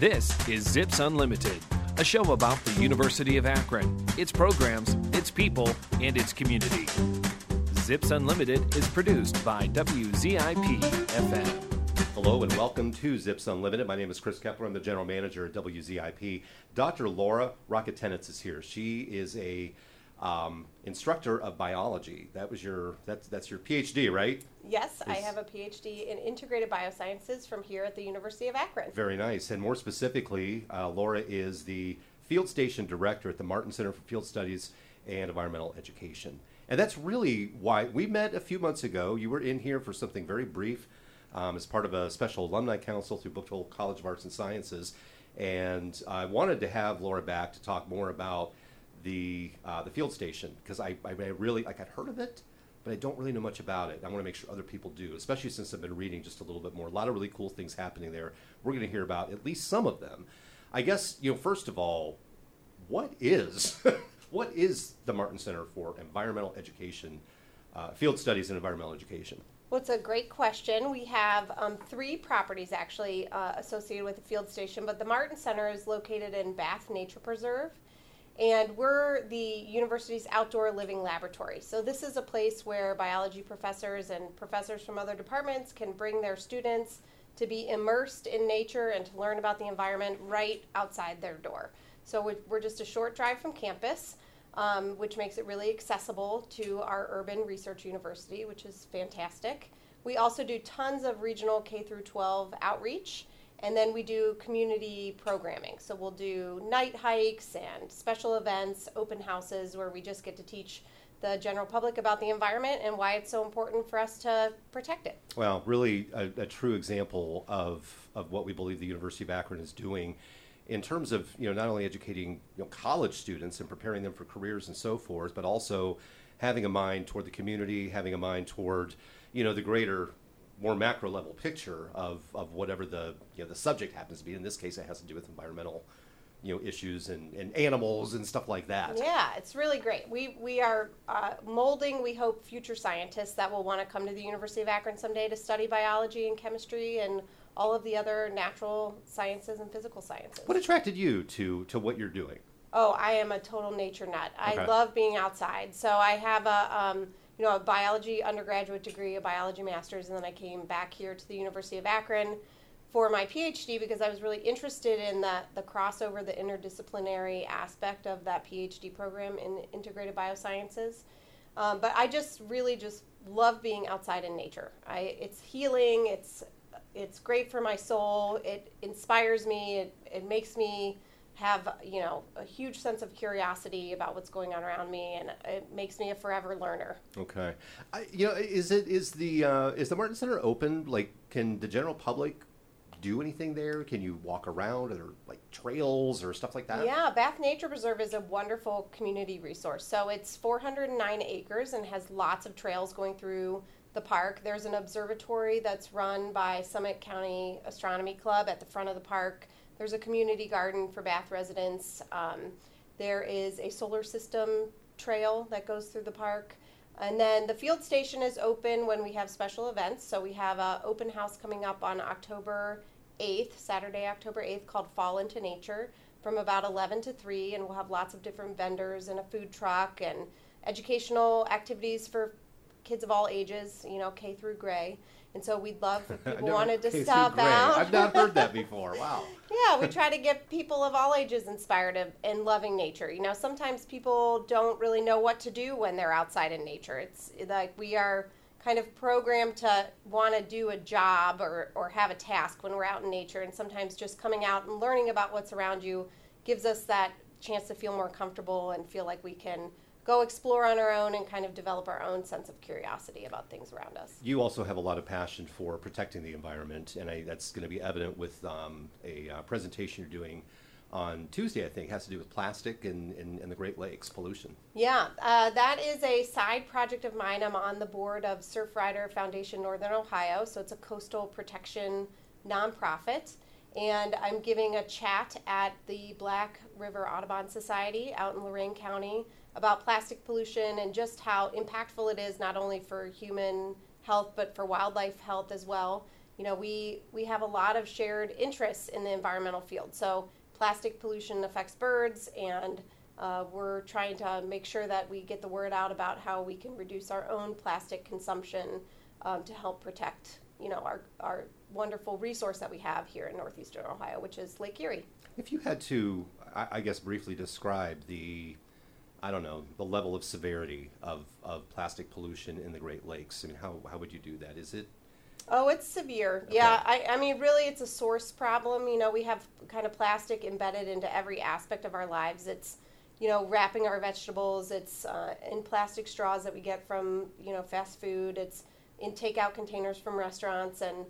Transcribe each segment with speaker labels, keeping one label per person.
Speaker 1: This is Zips Unlimited, a show about the University of Akron, its programs, its people, and its community. Zips Unlimited is produced by WZIP FM.
Speaker 2: Hello and welcome to Zips Unlimited. My name is Chris Kepler. I'm the general manager at WZIP. Dr. Laura Rockatenitz is here. She is a um, instructor of biology. That was your that's that's your PhD, right?
Speaker 3: Yes, I have a PhD in integrated biosciences from here at the University of Akron.
Speaker 2: Very nice. And more specifically, uh, Laura is the field station director at the Martin Center for Field Studies and Environmental Education. And that's really why we met a few months ago. You were in here for something very brief um, as part of a special alumni council through Buchtel College of Arts and Sciences. And I wanted to have Laura back to talk more about the uh, the field station because I, I really like I'd heard of it, but I don't really know much about it. I want to make sure other people do, especially since I've been reading just a little bit more. A lot of really cool things happening there. We're going to hear about at least some of them. I guess you know first of all, what is what is the Martin Center for Environmental Education, uh, Field Studies and Environmental Education?
Speaker 3: Well, it's a great question. We have um, three properties actually uh, associated with the field station, but the Martin Center is located in Bath Nature Preserve, and we're the university's outdoor living laboratory. So, this is a place where biology professors and professors from other departments can bring their students to be immersed in nature and to learn about the environment right outside their door. So, we- we're just a short drive from campus um, which makes it really accessible to our urban research university, which is fantastic. We also do tons of regional K through 12 outreach, and then we do community programming. So we'll do night hikes and special events, open houses where we just get to teach the general public about the environment and why it's so important for us to protect it.
Speaker 2: Well, really a, a true example of, of what we believe the University of Akron is doing in terms of you know not only educating you know, college students and preparing them for careers and so forth, but also having a mind toward the community, having a mind toward you know the greater, more macro level picture of, of whatever the you know the subject happens to be. In this case, it has to do with environmental you know issues and, and animals and stuff like that.
Speaker 3: Yeah, it's really great. We we are uh, molding. We hope future scientists that will want to come to the University of Akron someday to study biology and chemistry and all of the other natural sciences and physical sciences.
Speaker 2: What attracted you to to what you're doing?
Speaker 3: Oh, I am a total nature nut. I love being outside. So I have a um, you know a biology undergraduate degree, a biology master's, and then I came back here to the University of Akron for my PhD because I was really interested in the the crossover, the interdisciplinary aspect of that PhD program in integrated biosciences. Um, but I just really just love being outside in nature. I it's healing. It's it's great for my soul. It inspires me. It it makes me have you know a huge sense of curiosity about what's going on around me, and it makes me a forever learner.
Speaker 2: Okay, I, you know, is it is the uh, is the Martin Center open? Like, can the general public do anything there? Can you walk around? Are there like trails or stuff like that?
Speaker 3: Yeah, Bath Nature Preserve is a wonderful community resource. So it's 409 acres and has lots of trails going through the park. There's an observatory that's run by Summit County Astronomy Club at the front of the park. There's a community garden for Bath residents. Um, there is a solar system trail that goes through the park. And then the field station is open when we have special events. So we have an open house coming up on October 8th, Saturday, October 8th, called Fall into Nature from about 11 to 3. And we'll have lots of different vendors and a food truck and educational activities for kids of all ages, you know, K through gray. And so we'd love if people wanted to stop
Speaker 2: gray.
Speaker 3: out.
Speaker 2: I've not heard that before. Wow.
Speaker 3: Yeah, we try to get people of all ages inspired of, in loving nature. You know, sometimes people don't really know what to do when they're outside in nature. It's like we are kind of programmed to want to do a job or, or have a task when we're out in nature. And sometimes just coming out and learning about what's around you gives us that chance to feel more comfortable and feel like we can go explore on our own and kind of develop our own sense of curiosity about things around us.
Speaker 2: You also have a lot of passion for protecting the environment, and I, that's going to be evident with um, a uh, presentation you're doing on Tuesday. I think has to do with plastic and, and, and the Great Lakes pollution.
Speaker 3: Yeah, uh, that is a side project of mine. I'm on the board of Surfrider Foundation Northern Ohio, so it's a coastal protection nonprofit. And I'm giving a chat at the Black River Audubon Society out in Lorain County about plastic pollution and just how impactful it is not only for human health but for wildlife health as well. you know, we, we have a lot of shared interests in the environmental field. So plastic pollution affects birds, and uh, we're trying to make sure that we get the word out about how we can reduce our own plastic consumption um, to help protect, you know, our, our wonderful resource that we have here in northeastern Ohio, which is Lake Erie.
Speaker 2: If you had to, I, I guess, briefly describe the, I don't know, the level of severity of, of plastic pollution in the Great Lakes, I mean, how, how would you do that? Is it
Speaker 3: Oh, it's severe.
Speaker 2: Okay.
Speaker 3: Yeah, I, I mean, really, it's a source problem. You know, we have kind of plastic embedded into every aspect of our lives. It's, you know, wrapping our vegetables. It's uh, in plastic straws that we get from, you know, fast food. It's in takeout containers from restaurants, and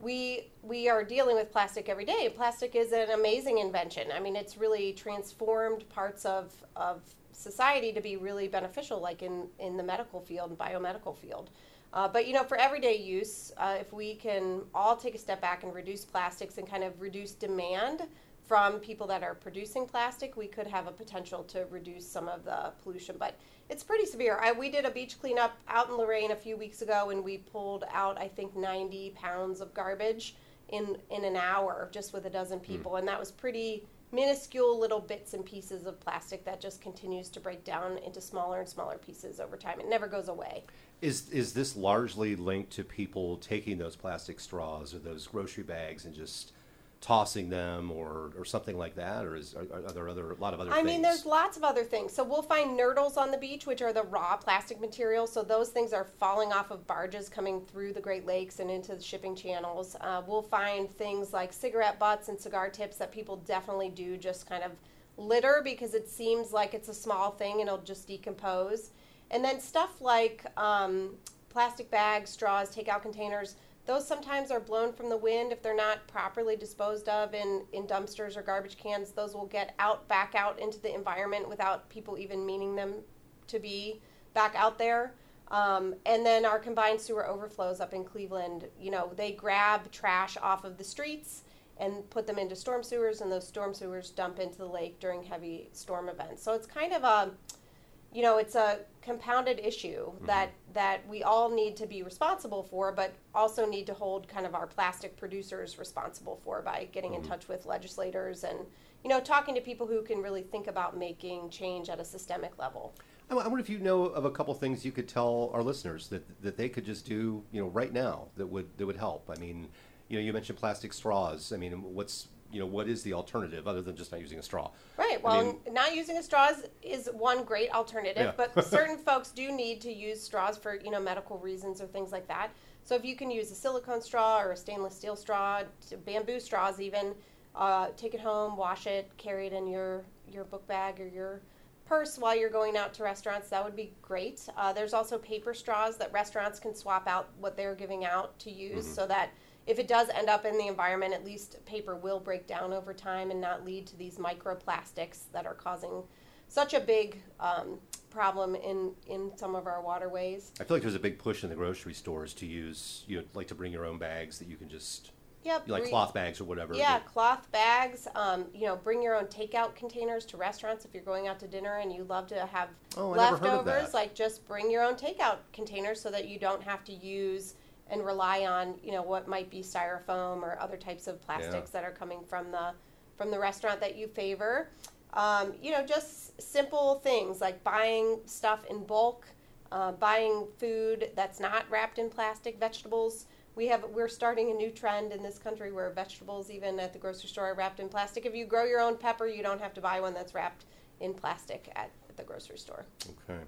Speaker 3: we we are dealing with plastic every day. Plastic is an amazing invention. I mean, it's really transformed parts of of society to be really beneficial, like in in the medical field and biomedical field. Uh, but you know, for everyday use, uh, if we can all take a step back and reduce plastics and kind of reduce demand from people that are producing plastic, we could have a potential to reduce some of the pollution. But it's pretty severe. I, we did a beach cleanup out in Lorain a few weeks ago, and we pulled out I think 90 pounds of garbage in in an hour just with a dozen people, mm. and that was pretty minuscule little bits and pieces of plastic that just continues to break down into smaller and smaller pieces over time. It never goes away.
Speaker 2: Is is this largely linked to people taking those plastic straws or those grocery bags and just tossing them or, or something like that, or is are, are there other a lot of other?
Speaker 3: I
Speaker 2: things?
Speaker 3: mean, there's lots of other things. So we'll find nurdles on the beach, which are the raw plastic material. So those things are falling off of barges coming through the Great Lakes and into the shipping channels. Uh, we'll find things like cigarette butts and cigar tips that people definitely do just kind of litter because it seems like it's a small thing and it'll just decompose. And then stuff like um, plastic bags, straws, takeout containers, those sometimes are blown from the wind if they're not properly disposed of in, in dumpsters or garbage cans. Those will get out back out into the environment without people even meaning them to be back out there. Um, and then our combined sewer overflows up in Cleveland, you know, they grab trash off of the streets and put them into storm sewers, and those storm sewers dump into the lake during heavy storm events. So it's kind of a you know, it's a compounded issue mm-hmm. that that we all need to be responsible for, but also need to hold kind of our plastic producers responsible for by getting mm-hmm. in touch with legislators and you know talking to people who can really think about making change at a systemic level.
Speaker 2: I wonder if you know of a couple things you could tell our listeners that that they could just do, you know, right now that would that would help. I mean, you know, you mentioned plastic straws. I mean, what's you know, what is the alternative other than just not using a straw?
Speaker 3: Right. Well, I mean, not using a straw is, is one great alternative, yeah. but certain folks do need to use straws for, you know, medical reasons or things like that. So if you can use a silicone straw or a stainless steel straw, bamboo straws even, uh, take it home, wash it, carry it in your, your book bag or your purse while you're going out to restaurants, that would be great. Uh, there's also paper straws that restaurants can swap out what they're giving out to use mm-hmm. so that – if it does end up in the environment, at least paper will break down over time and not lead to these microplastics that are causing such a big um, problem in, in some of our waterways.
Speaker 2: I feel like there's a big push in the grocery stores to use, you know, like to bring your own bags that you can just,
Speaker 3: yep,
Speaker 2: like cloth bags or whatever.
Speaker 3: Yeah, cloth bags. Um, you know, bring your own takeout containers to restaurants if you're going out to dinner and you love to have
Speaker 2: oh,
Speaker 3: leftovers. Like, just bring your own takeout containers so that you don't have to use and rely on you know what might be styrofoam or other types of plastics yeah. that are coming from the from the restaurant that you favor. Um, you know, just simple things like buying stuff in bulk, uh, buying food that's not wrapped in plastic, vegetables. We have we're starting a new trend in this country where vegetables, even at the grocery store, are wrapped in plastic. If you grow your own pepper, you don't have to buy one that's wrapped in plastic at, at the grocery store.
Speaker 2: Okay.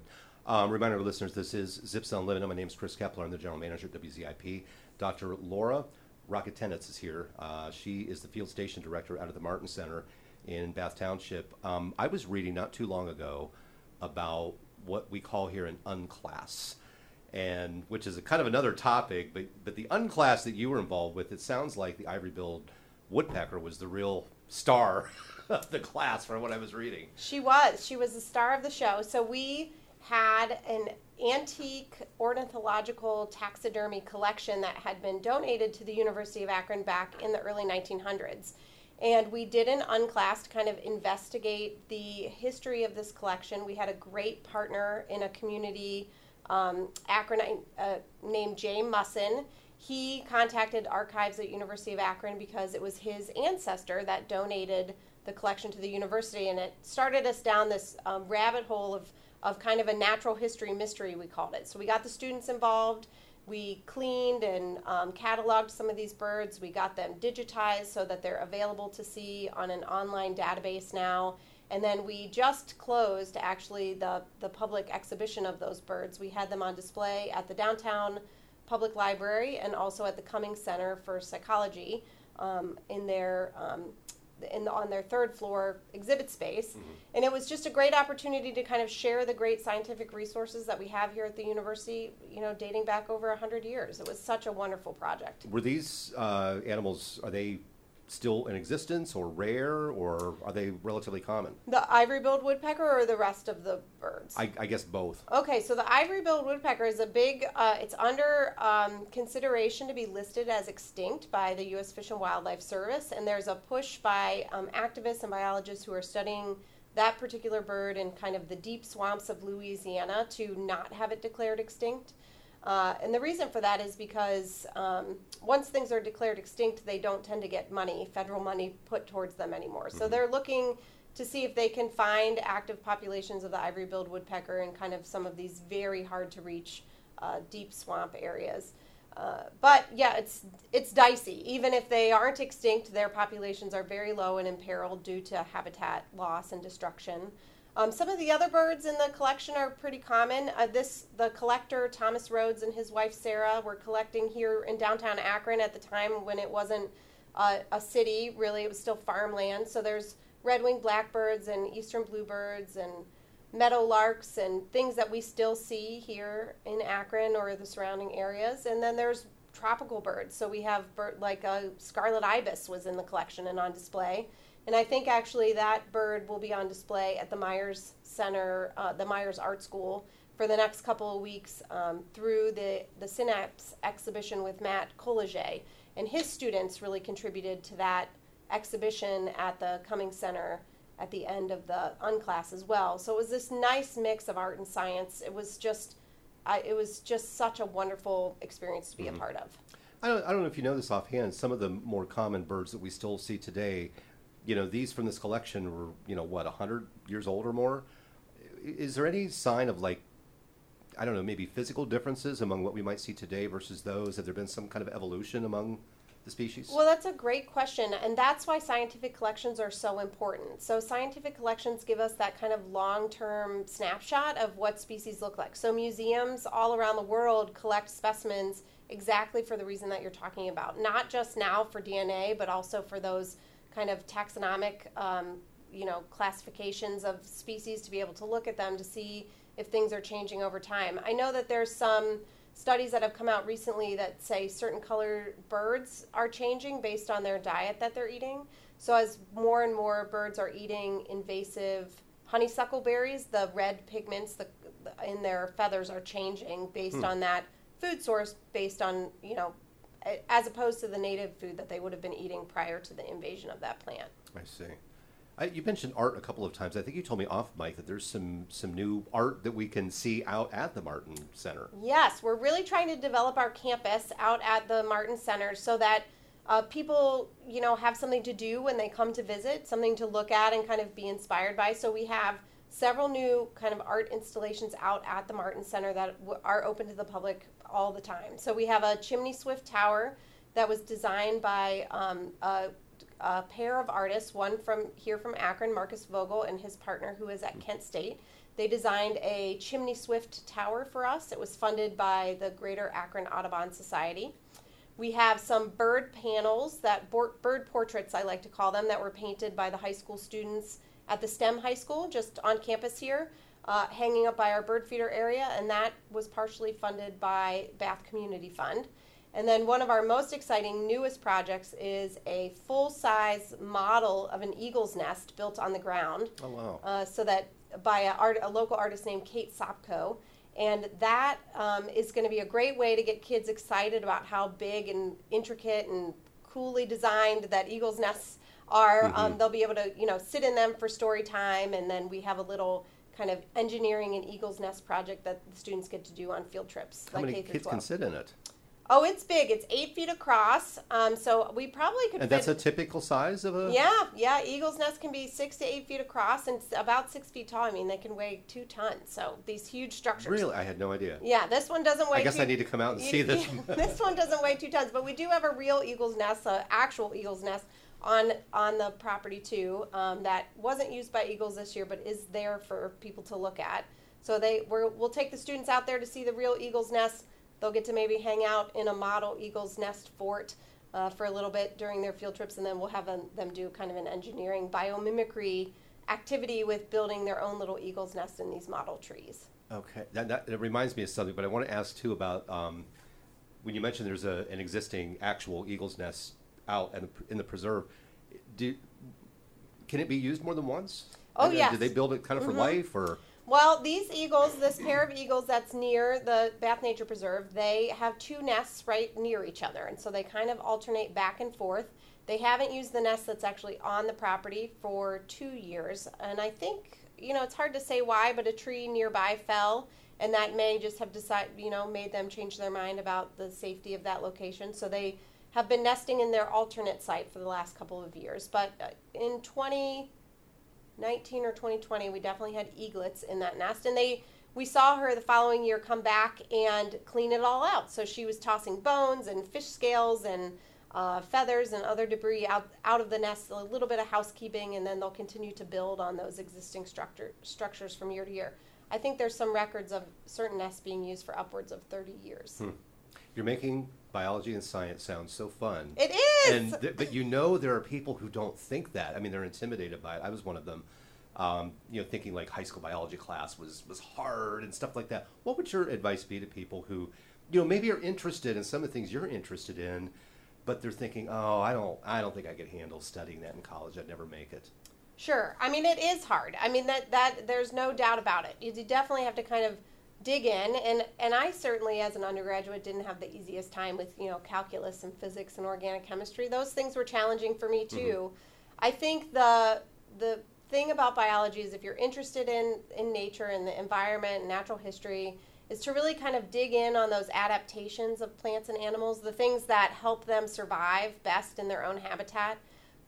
Speaker 2: Um, reminder to listeners, this is Zips Unlimited. My name is Chris Kepler. I'm the general manager at WZIP. Dr. Laura Rockatenitz is here. Uh, she is the field station director out of the Martin Center in Bath Township. Um, I was reading not too long ago about what we call here an unclass, and which is a kind of another topic. But but the unclass that you were involved with, it sounds like the ivory-billed woodpecker was the real star of the class, from what I was reading.
Speaker 3: She was. She was the star of the show. So we had an antique ornithological taxidermy collection that had been donated to the University of Akron back in the early 1900s. And we did an unclass to kind of investigate the history of this collection. We had a great partner in a community um, Akronite uh, named Jay Musson. He contacted archives at University of Akron because it was his ancestor that donated the collection to the university, and it started us down this um, rabbit hole of, of kind of a natural history mystery, we called it. So we got the students involved. We cleaned and um, cataloged some of these birds. We got them digitized so that they're available to see on an online database now. And then we just closed actually the, the public exhibition of those birds. We had them on display at the downtown public library and also at the Cummings Center for Psychology um, in their um, in the, on their third floor exhibit space. Mm-hmm. And it was just a great opportunity to kind of share the great scientific resources that we have here at the university, you know, dating back over 100 years. It was such a wonderful project.
Speaker 2: Were these uh, animals, are they still in existence or rare or are they relatively common?
Speaker 3: The ivory-billed woodpecker or the rest of the birds?
Speaker 2: I, I guess both.
Speaker 3: Okay, so the ivory-billed woodpecker is a big. Uh, it's under um, consideration to be listed as extinct by the U.S. Fish and Wildlife Service, and there's a push by um, activists and biologists who are studying that particular bird in kind of the deep swamps of Louisiana to not have it declared extinct. Uh, and the reason for that is because um, once things are declared extinct, they don't tend to get money, federal money, put towards them anymore. Mm-hmm. So they're looking to see if they can find active populations of the ivory billed woodpecker in kind of some of these very hard to reach uh, deep swamp areas. Uh, but yeah, it's it's dicey. Even if they aren't extinct, their populations are very low and imperiled due to habitat loss and destruction. Um, some of the other birds in the collection are pretty common. Uh, this the collector Thomas Rhodes and his wife Sarah were collecting here in downtown Akron at the time when it wasn't uh, a city. Really, it was still farmland. So there's red-winged blackbirds and eastern bluebirds and meadow larks and things that we still see here in Akron or the surrounding areas. And then there's tropical birds. So we have bird like a scarlet ibis was in the collection and on display. And I think actually that bird will be on display at the Myers Center, uh, the Myers Art School, for the next couple of weeks um, through the, the Synapse exhibition with Matt Kolodziej. And his students really contributed to that exhibition at the Cummings Center at the end of the unclass as well. So it was this nice mix of art and science. It was just, I, it was just such a wonderful experience to be mm-hmm. a part of.
Speaker 2: I don't, I don't know if you know this offhand. Some of the more common birds that we still see today you know, these from this collection were, you know, what, 100 years old or more. Is there any sign of like, I don't know, maybe physical differences among what we might see today versus those? Have there been some kind of evolution among the species?
Speaker 3: Well, that's a great question, and that's why scientific collections are so important. So, scientific collections give us that kind of long term snapshot of what species look like. So, museums all around the world collect specimens exactly for the reason that you're talking about, not just now for DNA, but also for those kind of taxonomic, um, you know, classifications of species to be able to look at them to see if things are changing over time. I know that there's some studies that have come out recently that say certain colored birds are changing based on their diet that they're eating. So as more and more birds are eating invasive honeysuckle berries, the red pigments the, in their feathers are changing based hmm. on that food source, based on you know as opposed to the native food that they would have been eating prior to the invasion of that plant.
Speaker 2: I see. I, you mentioned art a couple of times. I think you told me off mic that there's some some new art that we can see out at the Martin Center.
Speaker 3: Yes, we're really trying to develop our campus out at the Martin Center so that uh, people, you know, have something to do when they come to visit, something to look at and kind of be inspired by. So we have several new kind of art installations out at the Martin Center that w- are open to the public all the time. So we have a chimney swift tower that was designed by um, a, a, pair of artists, one from here from Akron, Marcus Vogel, and his partner who is at Kent State. They designed a chimney swift tower for us. It was funded by the Greater Akron Audubon Society. We have some bird panels that bird portraits I like to call them that were painted by the high school students at the STEM high school just on campus here uh, hanging up by our bird feeder area, and that was partially funded by Bath Community Fund. And then one of our most exciting, newest projects is a full size model of an eagle's nest built on the ground.
Speaker 2: Oh, wow.
Speaker 3: Uh, so that by a, art, a, local artist named Kate Sopko. And that um, is going to be a great way to get kids excited about how big and intricate and coolly designed that eagle's nests are. Mm-hmm. Um, they'll be able to, you know, sit in them for story time, and then we have a little kind of engineering an eagle's nest project that the students get to do on field trips.
Speaker 2: How
Speaker 3: like
Speaker 2: many
Speaker 3: K
Speaker 2: kids
Speaker 3: 12.
Speaker 2: can sit in it?
Speaker 3: Oh, it's big. It's eight feet across. Um, so we probably could.
Speaker 2: And that's a typical size of a.
Speaker 3: Yeah, yeah. Eagle's nest can be six to eight feet across and it's about six feet tall. I mean, they can weigh two tons. So these huge structures.
Speaker 2: Really, I had no idea.
Speaker 3: Yeah, this one doesn't weigh.
Speaker 2: I guess
Speaker 3: two,
Speaker 2: I need to come out and
Speaker 3: you-
Speaker 2: see this.
Speaker 3: this one doesn't weigh two tons, but we do have a real eagle's nest, an actual eagle's nest on on the property too. Um, that wasn't used by eagles this year, but is there for people to look at. So they we're, we'll take the students out there to see the real eagle's nest. They'll get to maybe hang out in a model eagle's nest fort. Uh, for a little bit during their field trips, and then we'll have them, them do kind of an engineering biomimicry activity with building their own little eagle's nest in these model trees.
Speaker 2: Okay, that, that, that reminds me of something, but I want to ask too about um, when you mentioned there's a, an existing actual eagle's nest out in the, in the preserve. Do, can it be used more than once?
Speaker 3: Oh,
Speaker 2: And,
Speaker 3: yes.
Speaker 2: Do they build it kind of for mm-hmm. life or?
Speaker 3: Well, these eagles, this pair of eagles that's near the Bath Nature Preserve, they have two nests right near each other, and so they kind of alternate back and forth. They haven't used the nest that's actually on the property for two years, and I think you know it's hard to say why, but a tree nearby fell, and that may just have decided you know made them change their mind about the safety of that location. So they have been nesting in their alternate site for the last couple of years, but uh, in 2019 or 2020 we definitely had eaglets in that nest. And they we saw her the following year come back and clean it all out. So she was tossing bones and fish scales and uh, feathers and other debris out out of the nest a little bit of housekeeping and then they'll continue to build on those existing structure structures from year to year. I think there's some records of certain nests being used for upwards of 30 years.
Speaker 2: You're making biology and science sounds so fun.
Speaker 3: it is
Speaker 2: And th- but you know there are people who don't think that. I mean, they're intimidated by it. I was one of them. Um, you know, thinking like high school biology class was was hard and stuff like that. What would your advice be to people who, you know, maybe are interested in some of the things you're interested in, but they're thinking, oh, I don't, I don't think I could handle studying that in college. I'd never make it.
Speaker 3: Sure. I mean, it is hard. I mean that that there's no doubt about it. You definitely have to kind of dig in, and and I certainly, as an undergraduate, didn't have the easiest time with you know calculus and physics and organic chemistry. Those things were challenging for me too. Mm-hmm. I think the the thing about biology is if you're interested in in nature and the environment and natural history is to really kind of dig in on those adaptations of plants and animals, the things that help them survive best in their own habitat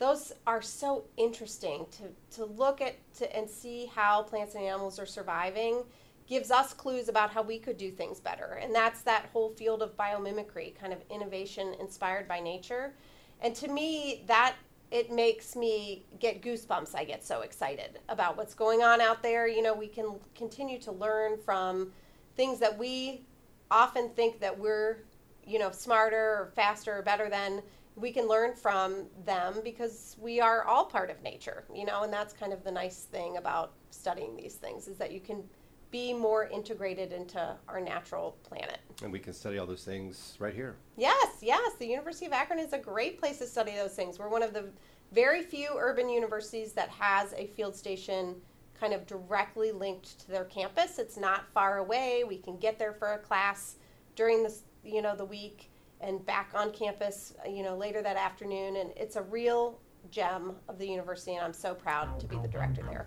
Speaker 3: those are so interesting to, to look at to, and see how plants and animals are surviving gives us clues about how we could do things better. And that's that whole field of biomimicry kind of innovation inspired by nature. And to me that it makes me get goosebumps. I get so excited about what's going on out there. You know we can continue to learn from things that we often think that we're you know smarter or faster or better than. We can learn from them because we are all part of nature you know and that's kind of the nice thing about studying these things is that you can be more integrated into our natural planet.
Speaker 2: And we can study all those things right here.
Speaker 3: yes yes the university of akron is a great place to study those things. We're one of the very few urban universities that has a field station kind of directly linked to their campus. It's not far away. We can get there for a class during the you know the week and back on campus uh, you know later that afternoon. And it's a real gem of the university and i'm so proud to be the director there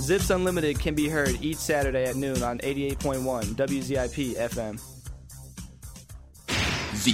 Speaker 4: Zips Unlimited can be heard each Saturday at noon on 88.1 WZIP FM.
Speaker 5: Z.